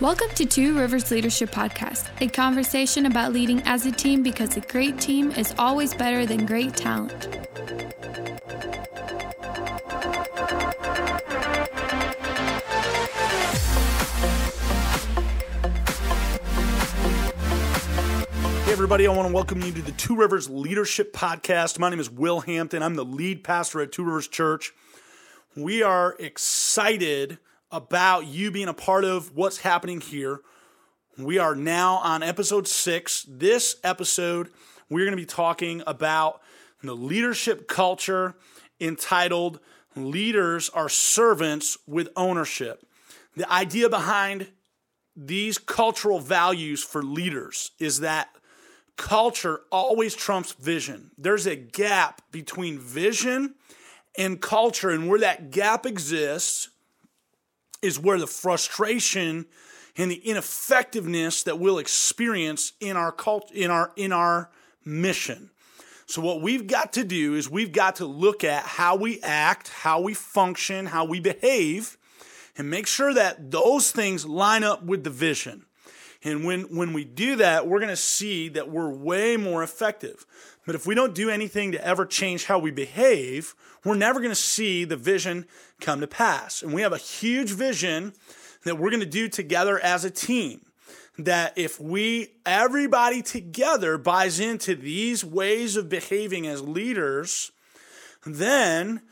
Welcome to Two Rivers Leadership Podcast, a conversation about leading as a team because a great team is always better than great talent. Hey, everybody, I want to welcome you to the Two Rivers Leadership Podcast. My name is Will Hampton. I'm the lead pastor at Two Rivers Church. We are excited about you being a part of what's happening here. We are now on episode six. This episode, we're going to be talking about the leadership culture entitled Leaders Are Servants with Ownership. The idea behind these cultural values for leaders is that culture always trumps vision. There's a gap between vision and culture, and where that gap exists, is where the frustration and the ineffectiveness that we'll experience in our cult in our in our mission. So what we've got to do is we've got to look at how we act, how we function, how we behave and make sure that those things line up with the vision. And when when we do that, we're going to see that we're way more effective. But if we don't do anything to ever change how we behave, we're never going to see the vision come to pass. And we have a huge vision that we're going to do together as a team. That if we, everybody together buys into these ways of behaving as leaders, then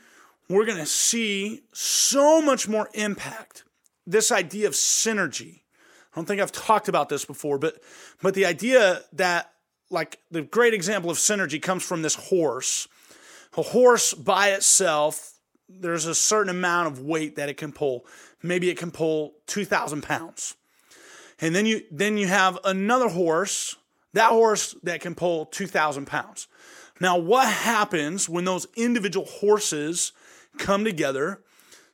we're going to see so much more impact. This idea of synergy. I don't think I've talked about this before, but but the idea that like the great example of synergy comes from this horse. A horse by itself, there's a certain amount of weight that it can pull. Maybe it can pull 2,000 pounds. And then you, then you have another horse, that horse that can pull 2,000 pounds. Now, what happens when those individual horses come together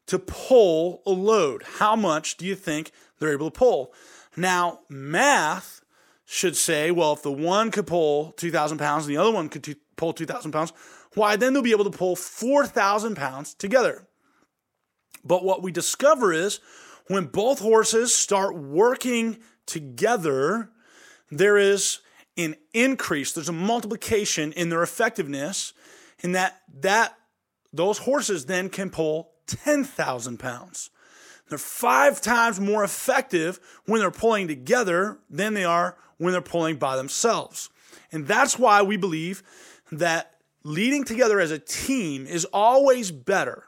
to pull a load? How much do you think they're able to pull? Now, math should say, well, if the one could pull 2,000 pounds and the other one could t- pull 2,000 pounds, why then they'll be able to pull 4,000 pounds together. But what we discover is when both horses start working together, there is an increase, there's a multiplication in their effectiveness, in that that those horses then can pull 10,000 pounds. They're five times more effective when they're pulling together than they are when they're pulling by themselves. And that's why we believe that leading together as a team is always better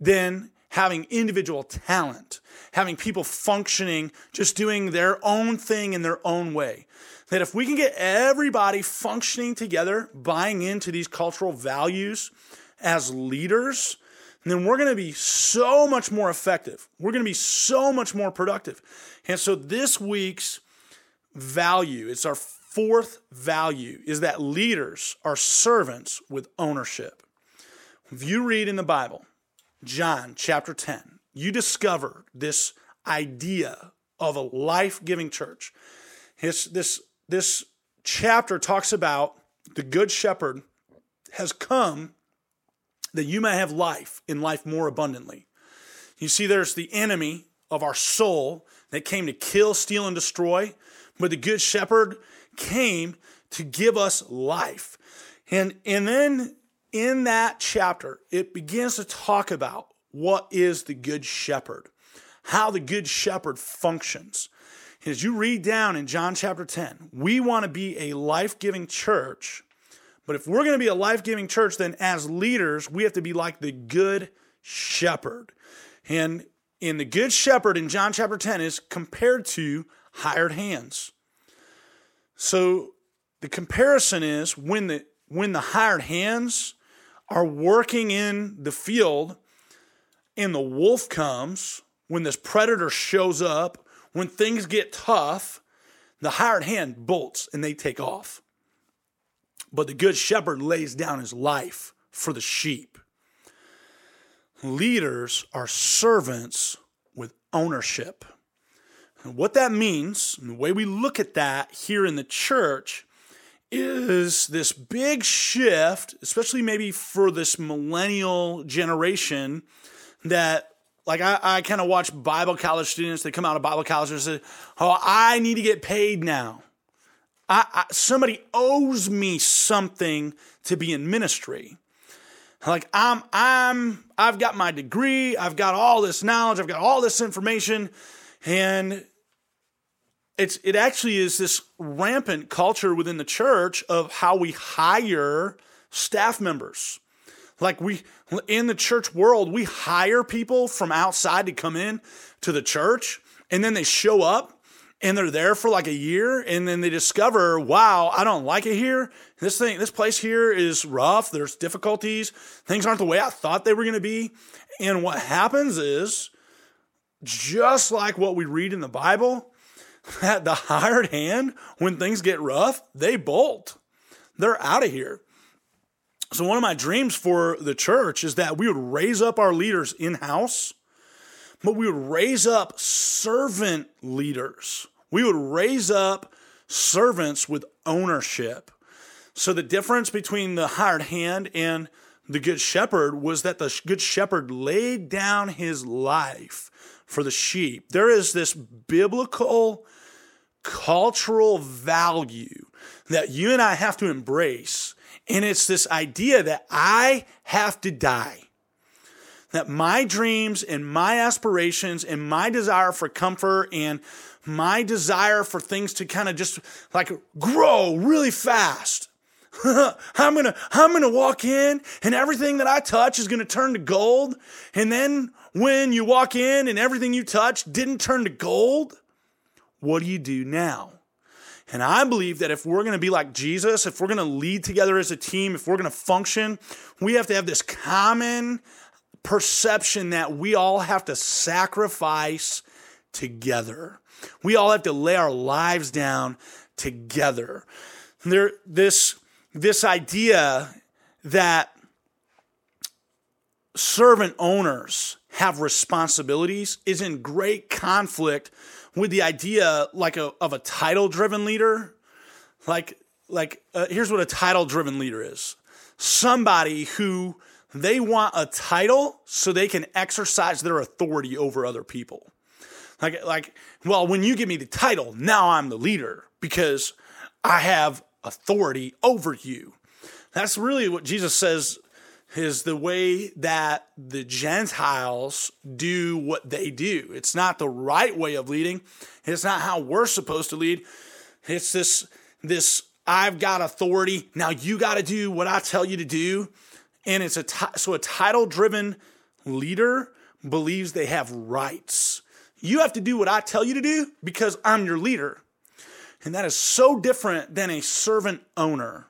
than having individual talent, having people functioning, just doing their own thing in their own way. That if we can get everybody functioning together, buying into these cultural values as leaders, then we're going to be so much more effective. We're going to be so much more productive. And so this week's value, it's our fourth value, is that leaders are servants with ownership. If you read in the Bible, John chapter 10, you discover this idea of a life giving church. This, this, this chapter talks about the good shepherd has come that you may have life in life more abundantly. You see, there's the enemy of our soul that came to kill, steal, and destroy, but the good shepherd came to give us life. And, and then in that chapter, it begins to talk about what is the good shepherd, how the good shepherd functions. As you read down in John chapter 10, we want to be a life giving church but if we're going to be a life giving church, then as leaders, we have to be like the good shepherd. And in the good shepherd in John chapter 10 is compared to hired hands. So the comparison is when the when the hired hands are working in the field and the wolf comes, when this predator shows up, when things get tough, the hired hand bolts and they take off. But the good shepherd lays down his life for the sheep. Leaders are servants with ownership. And what that means, and the way we look at that here in the church, is this big shift, especially maybe for this millennial generation, that like I, I kind of watch Bible college students. They come out of Bible college and say, "Oh, I need to get paid now. I, I, somebody owes me something to be in ministry." Like I'm, I'm, I've got my degree. I've got all this knowledge. I've got all this information, and it's it actually is this rampant culture within the church of how we hire staff members. Like we in the church world, we hire people from outside to come in to the church and then they show up and they're there for like a year and then they discover, wow, I don't like it here. This thing, this place here is rough. There's difficulties. Things aren't the way I thought they were going to be. And what happens is just like what we read in the Bible, that the hired hand, when things get rough, they bolt. They're out of here. So, one of my dreams for the church is that we would raise up our leaders in house, but we would raise up servant leaders. We would raise up servants with ownership. So, the difference between the hired hand and the good shepherd was that the good shepherd laid down his life for the sheep. There is this biblical cultural value that you and I have to embrace. And it's this idea that I have to die. That my dreams and my aspirations and my desire for comfort and my desire for things to kind of just like grow really fast. I'm gonna I'm gonna walk in and everything that I touch is gonna turn to gold. And then when you walk in and everything you touch didn't turn to gold, what do you do now? And I believe that if we're going to be like Jesus, if we're going to lead together as a team, if we're going to function, we have to have this common perception that we all have to sacrifice together. We all have to lay our lives down together. There, this, this idea that servant owners have responsibilities is in great conflict with the idea like a, of a title driven leader. Like, like uh, here's what a title driven leader is somebody who they want a title so they can exercise their authority over other people. Like, like, well, when you give me the title, now I'm the leader because I have authority over you. That's really what Jesus says is the way that the Gentiles do what they do. It's not the right way of leading. It's not how we're supposed to lead. It's this this I've got authority. Now you got to do what I tell you to do. And it's a t- so a title driven leader believes they have rights. You have to do what I tell you to do because I'm your leader. And that is so different than a servant owner.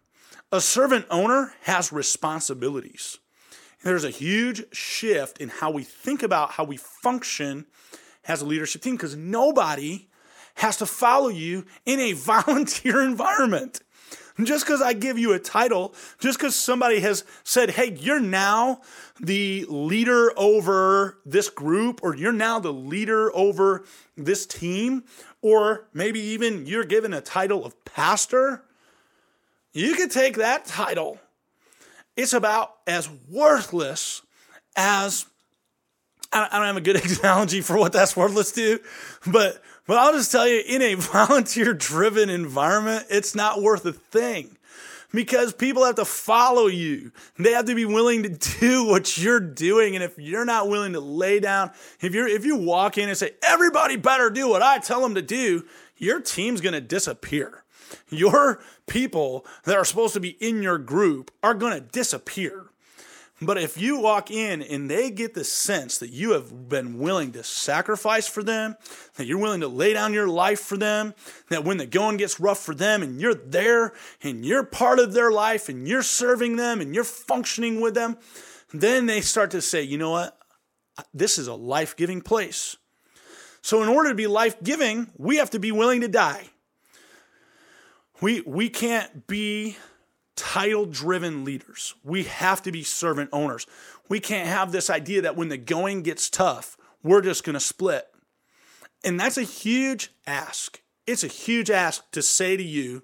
A servant owner has responsibilities. There's a huge shift in how we think about how we function as a leadership team because nobody has to follow you in a volunteer environment. Just because I give you a title, just because somebody has said, hey, you're now the leader over this group, or you're now the leader over this team, or maybe even you're given a title of pastor, you could take that title. It's about as worthless as I don't have a good analogy for what that's worthless to, but but I'll just tell you, in a volunteer driven environment, it's not worth a thing because people have to follow you. They have to be willing to do what you're doing. And if you're not willing to lay down, if you're, if you walk in and say, everybody better do what I tell them to do, your team's going to disappear your people that are supposed to be in your group are going to disappear. But if you walk in and they get the sense that you have been willing to sacrifice for them, that you're willing to lay down your life for them, that when the going gets rough for them and you're there and you're part of their life and you're serving them and you're functioning with them, then they start to say, you know what? This is a life giving place. So, in order to be life giving, we have to be willing to die. We, we can't be title driven leaders. We have to be servant owners. We can't have this idea that when the going gets tough, we're just going to split. And that's a huge ask. It's a huge ask to say to you,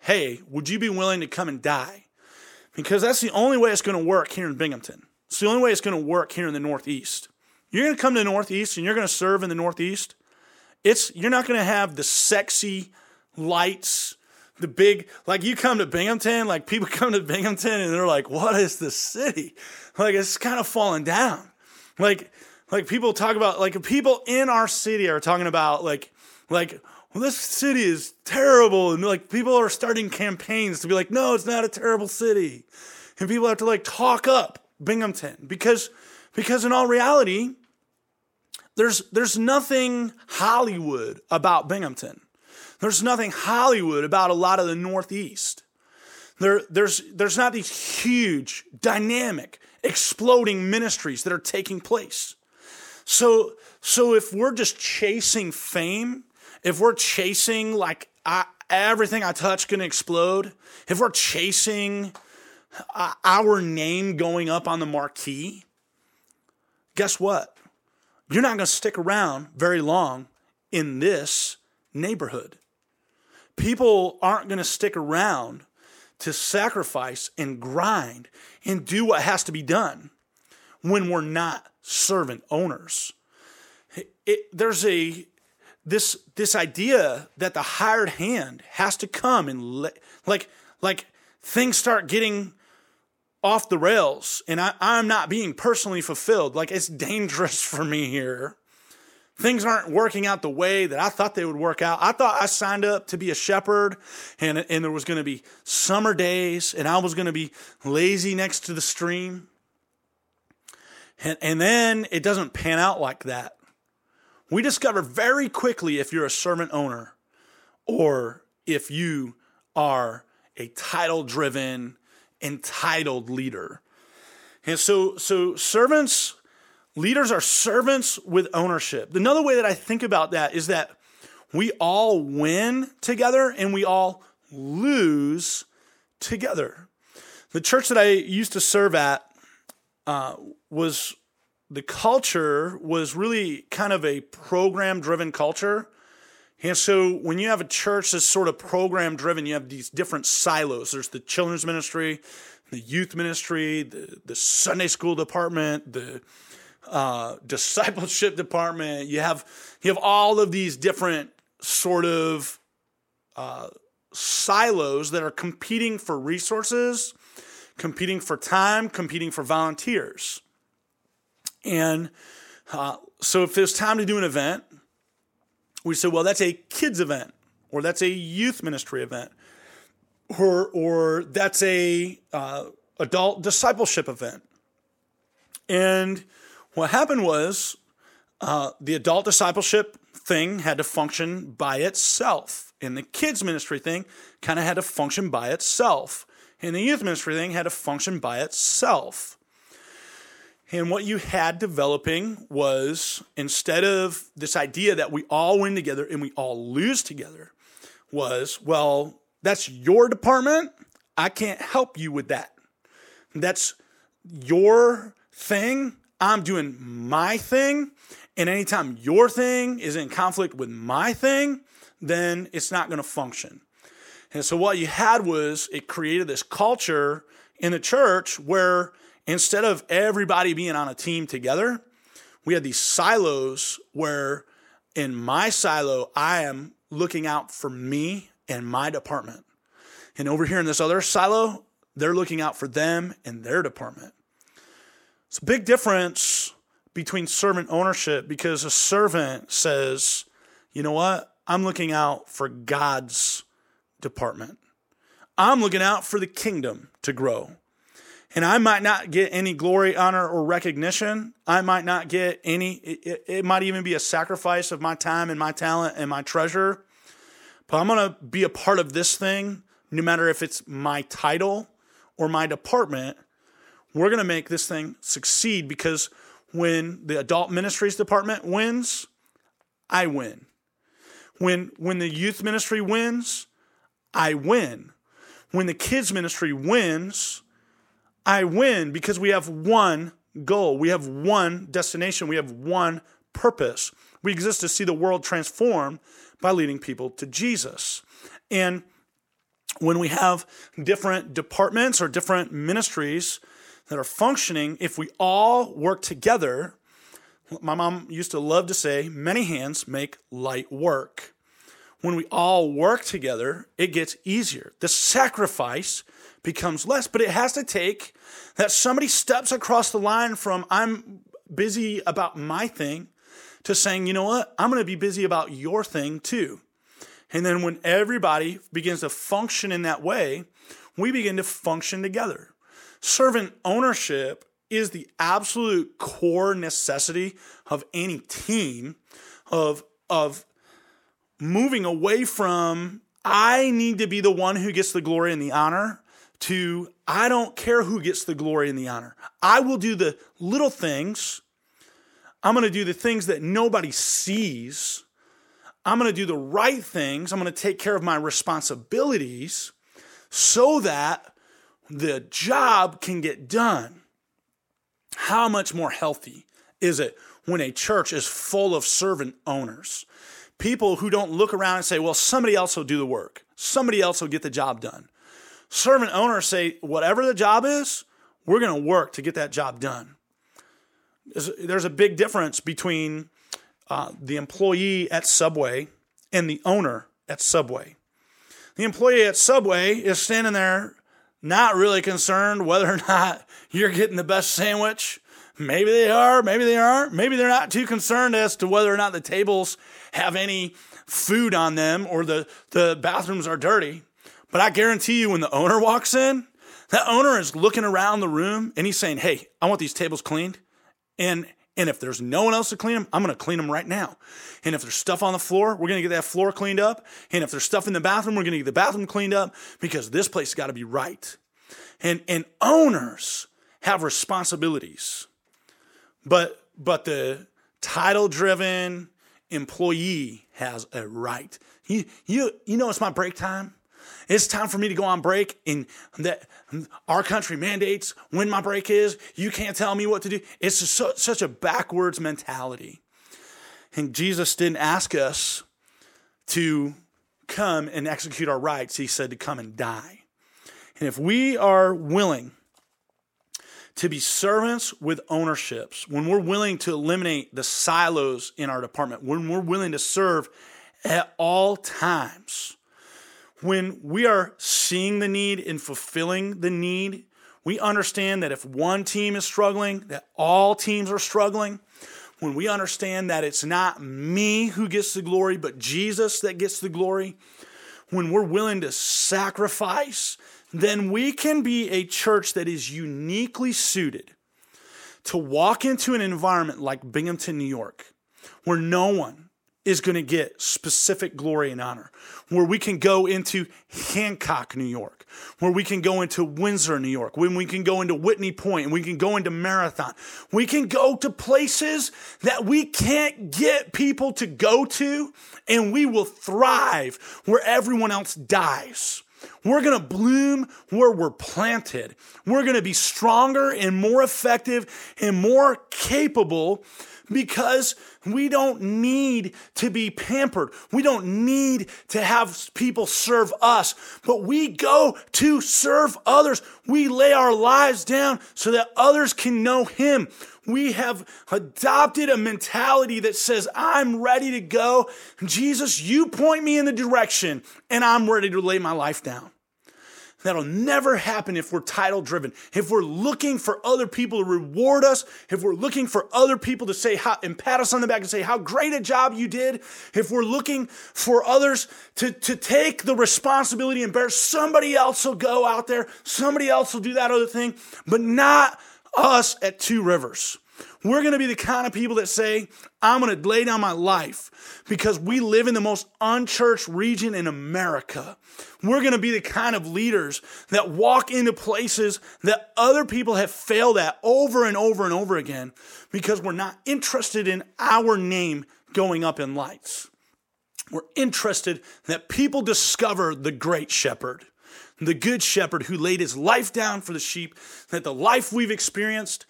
hey, would you be willing to come and die? Because that's the only way it's going to work here in Binghamton. It's the only way it's going to work here in the Northeast. you're going to come to the Northeast and you're going to serve in the Northeast, it's you're not going to have the sexy lights, the big like you come to Binghamton, like people come to Binghamton and they're like, "What is the city?" Like it's kind of falling down. Like like people talk about like people in our city are talking about like like well, this city is terrible, and like people are starting campaigns to be like, "No, it's not a terrible city," and people have to like talk up Binghamton because because in all reality, there's there's nothing Hollywood about Binghamton. There's nothing Hollywood about a lot of the Northeast. There, there's, there's not these huge, dynamic, exploding ministries that are taking place. So, so if we're just chasing fame, if we're chasing like I, everything I touch can explode, if we're chasing uh, our name going up on the marquee, guess what? You're not going to stick around very long in this neighborhood. People aren't going to stick around to sacrifice and grind and do what has to be done when we're not servant owners. It, it, there's a this this idea that the hired hand has to come and le- like like things start getting off the rails and I, I'm not being personally fulfilled. Like it's dangerous for me here. Things aren't working out the way that I thought they would work out. I thought I signed up to be a shepherd and, and there was going to be summer days and I was going to be lazy next to the stream. And, and then it doesn't pan out like that. We discover very quickly if you're a servant owner or if you are a title driven, entitled leader. And so, so servants, leaders are servants with ownership. Another way that I think about that is that we all win together and we all lose together. The church that I used to serve at uh, was the culture was really kind of a program driven culture. And so when you have a church that's sort of program driven, you have these different silos. There's the children's ministry, the youth ministry, the, the Sunday school department, the uh, discipleship department. You have you have all of these different sort of uh, silos that are competing for resources, competing for time, competing for volunteers. And uh, so if there's time to do an event, we say, well, that's a kids event, or that's a youth ministry event, or or that's a uh, adult discipleship event. And what happened was uh, the adult discipleship thing had to function by itself, and the kids ministry thing kind of had to function by itself, and the youth ministry thing had to function by itself. And what you had developing was instead of this idea that we all win together and we all lose together, was, well, that's your department. I can't help you with that. That's your thing. I'm doing my thing. And anytime your thing is in conflict with my thing, then it's not going to function. And so what you had was it created this culture in the church where instead of everybody being on a team together, we had these silos where in my silo, I am looking out for me and my department. And over here in this other silo, they're looking out for them and their department. It's a big difference between servant ownership because a servant says, you know what? I'm looking out for God's department. I'm looking out for the kingdom to grow. And I might not get any glory, honor, or recognition. I might not get any, it, it might even be a sacrifice of my time and my talent and my treasure. But I'm going to be a part of this thing, no matter if it's my title or my department. We're going to make this thing succeed because when the adult ministries department wins, I win. When, when the youth ministry wins, I win. When the kids ministry wins, I win because we have one goal. We have one destination. We have one purpose. We exist to see the world transformed by leading people to Jesus. And when we have different departments or different ministries that are functioning, if we all work together, My mom used to love to say, many hands make light work. When we all work together, it gets easier. The sacrifice becomes less, but it has to take that somebody steps across the line from I'm busy about my thing to saying, you know what, I'm going to be busy about your thing too. And then when everybody begins to function in that way, we begin to function together. Servant ownership is the absolute core necessity of any team of, of moving away from I need to be the one who gets the glory and the honor to I don't care who gets the glory and the honor. I will do the little things. I'm going to do the things that nobody sees. I'm going to do the right things. I'm going to take care of my responsibilities so that the job can get done. How much more healthy is it when a church is full of servant owners? People who don't look around and say, well, somebody else will do the work, somebody else will get the job done servant owners say, whatever the job is, we're going to work to get that job done. There's a big difference between uh, the employee at Subway and the owner at Subway. The employee at Subway is standing there not really concerned whether or not you're getting the best sandwich. Maybe they are, maybe they aren't. Maybe they're not too concerned as to whether or not the tables have any food on them or the, the bathrooms are dirty. But I guarantee you, when the owner walks in, that owner is looking around the room and he's saying, Hey, I want these tables cleaned. And and if there's no one else to clean them, I'm going to clean them right now. And if there's stuff on the floor, we're going to get that floor cleaned up. And if there's stuff in the bathroom, we're going to get the bathroom cleaned up because this place got to be right. And and owners have responsibilities. But but the title driven employee has a right. You you you know it's my break time. It's time for me to go on break and that our country mandates when my break is. You can't tell me what to do. It's so, such a backwards mentality. And Jesus didn't ask us to come and execute our rights. He said to come and die. And if we are willing to be servants with ownerships, when we're willing to eliminate the silos in our department, when we're willing to serve at all times, when we are seeing the need and fulfilling the need, we understand that if one team is struggling, that all teams are struggling. When we understand that it's not me who gets the glory, but Jesus that gets the glory, when we're willing to sacrifice, then we can be a church that is uniquely suited to walk into an environment like Binghamton, New York, where no one is going to get specific glory and honor. Where we can go into Hancock, New York, where we can go into Windsor, New York, when we can go into Whitney Point, and we can go into Marathon. We can go to places that we can't get people to go to, and we will thrive where everyone else dies. We're going to bloom where we're planted. We're going to be stronger and more effective and more capable because we don't need to be pampered. We don't need to have people serve us, but we go to serve others. We lay our lives down so that others can know Him. We have adopted a mentality that says, I'm ready to go. Jesus, you point me in the direction and I'm ready to lay my life down. That'll never happen if we're title driven. If we're looking for other people to reward us, if we're looking for other people to say how, and pat us on the back and say how great a job you did, if we're looking for others to, to take the responsibility and bear, somebody else will go out there, somebody else will do that other thing, but not us at Two Rivers. We're going to be the kind of people that say, I'm going to lay down my life because we live in the most unchurched region in America. We're going to be the kind of leaders that walk into places that other people have failed at over and over and over again because we're not interested in our name going up in lights. We're interested that people discover the great shepherd, the good shepherd who laid his life down for the sheep, that the life we've experienced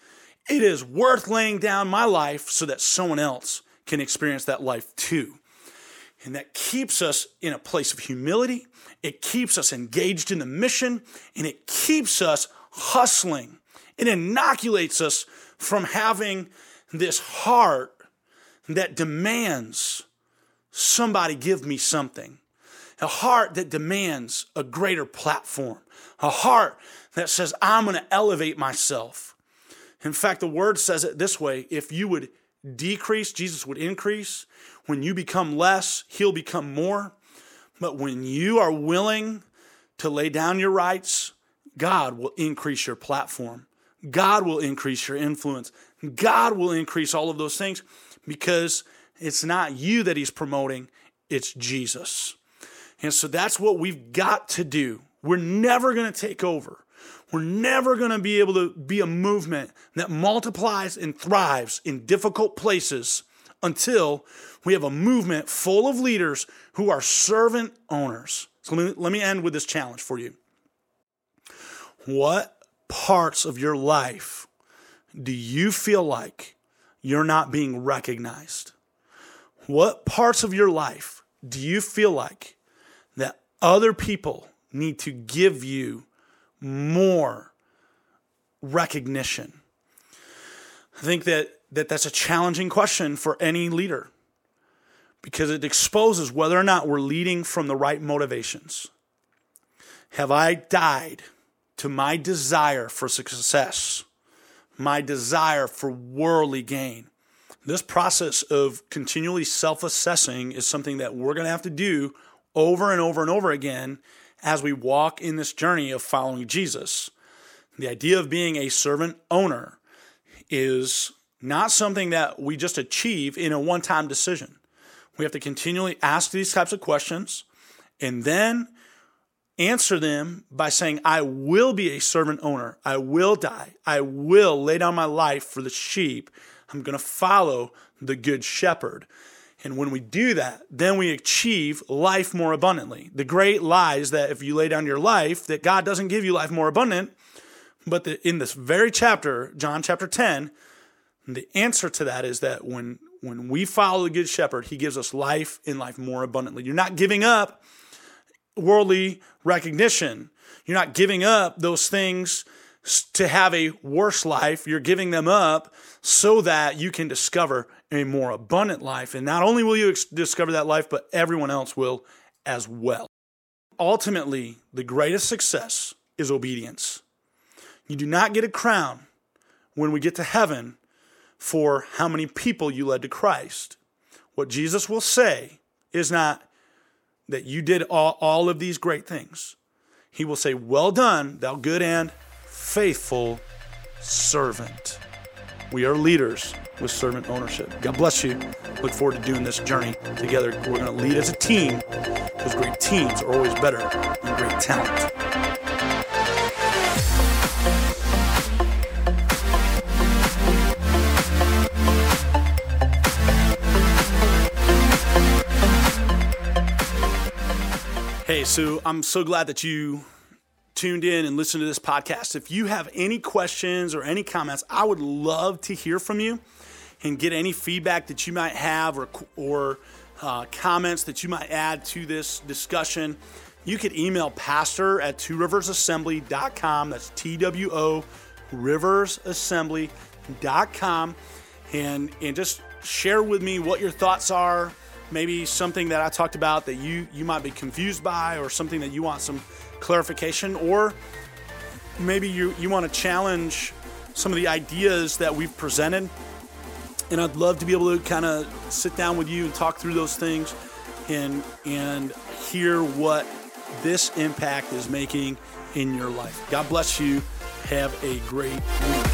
it is worth laying down my life so that someone else can experience that life too. And that keeps us in a place of humility. It keeps us engaged in the mission and it keeps us hustling. It inoculates us from having this heart that demands somebody give me something. A heart that demands a greater platform. A heart that says, I'm going to elevate myself. In fact, the word says it this way if you would decrease, Jesus would increase. When you become less, he'll become more. But when you are willing to lay down your rights, God will increase your platform. God will increase your influence. God will increase all of those things because it's not you that he's promoting, it's Jesus. And so that's what we've got to do. We're never going to take over. We're never going to be able to be a movement that multiplies and thrives in difficult places until we have a movement full of leaders who are servant owners. So let me, let me end with this challenge for you. What parts of your life do you feel like you're not being recognized? What parts of your life do you feel like that other people need to give you more recognition? I think that, that that's a challenging question for any leader because it exposes whether or not we're leading from the right motivations. Have I died to my desire for success, my desire for worldly gain? This process of continually self assessing is something that we're going to have to do over and over and over again as we walk in this journey of following Jesus. The idea of being a servant owner is not something that we just achieve in a one time decision. We have to continually ask these types of questions and then answer them by saying, I will be a servant owner. I will die. I will lay down my life for the sheep. I'm going to follow the good shepherd. And when we do that, then we achieve life more abundantly. The great lie is that if you lay down your life, that God doesn't give you life more abundant. But the, in this very chapter, John chapter 10, the answer to that is that when when we follow the good shepherd, he gives us life in life more abundantly. You're not giving up worldly recognition. You're not giving up those things to have a worse life. You're giving them up so that you can discover a more abundant life. And not only will you ex- discover that life, but everyone else will as well. Ultimately, the greatest success is obedience. You do not get a crown when we get to heaven for how many people you led to Christ. What Jesus will say is not that you did all, all of these great things. He will say, Well done, thou good and faithful servant. We are leaders with servant ownership. God bless you. Look forward to doing this journey together. We're going to lead as a team because great teams are always better than great talent. Hey, Sue, I'm so glad that you tuned in and listened to this podcast. If you have any questions or any comments, I would love to hear from you and get any feedback that you might have or, or uh, comments that you might add to this discussion. You could email pastor at two. That's T W O riversassembly.com and, and just share with me what your thoughts are maybe something that I talked about that you you might be confused by or something that you want some clarification or maybe you you want to challenge some of the ideas that we've presented and I'd love to be able to kind of sit down with you and talk through those things and and hear what this impact is making in your life. God bless you. Have a great week.